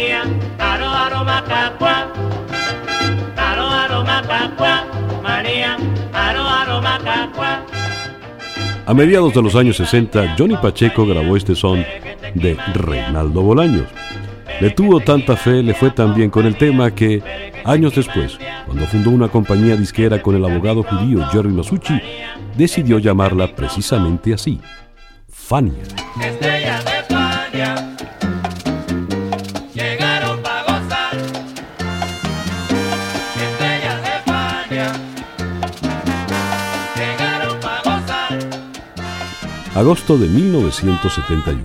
mía, aro aro macacua, aro María, aro macacua. A mediados de los años 60, Johnny Pacheco grabó este son de Reinaldo Bolaños. Le tuvo tanta fe, le fue tan bien con el tema que, años después, cuando fundó una compañía disquera con el abogado judío Jerry Masucci, decidió llamarla precisamente así, Fania. Estrella de Fania. Agosto de 1971.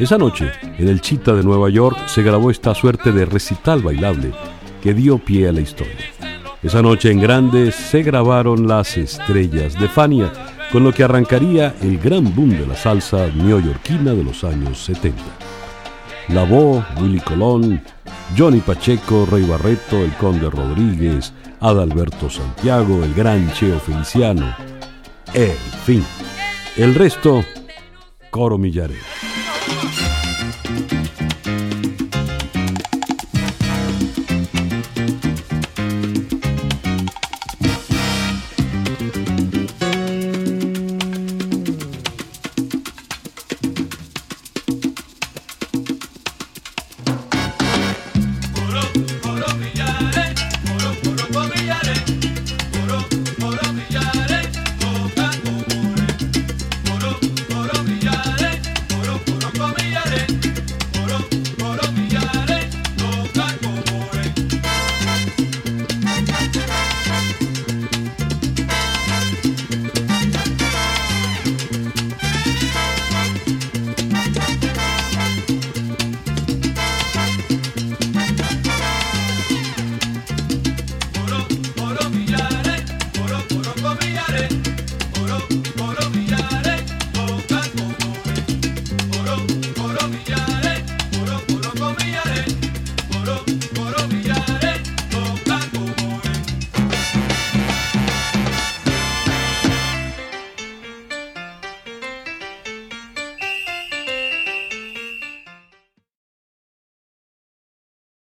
Esa noche, en el Chita de Nueva York, se grabó esta suerte de recital bailable que dio pie a la historia. Esa noche en grande se grabaron las estrellas de Fania, con lo que arrancaría el gran boom de la salsa neoyorquina de los años 70. Lavó, Willy Colón, Johnny Pacheco, Rey Barreto, el Conde Rodríguez, Adalberto Santiago, el gran Cheo Feliciano. En fin, el resto, coro millares.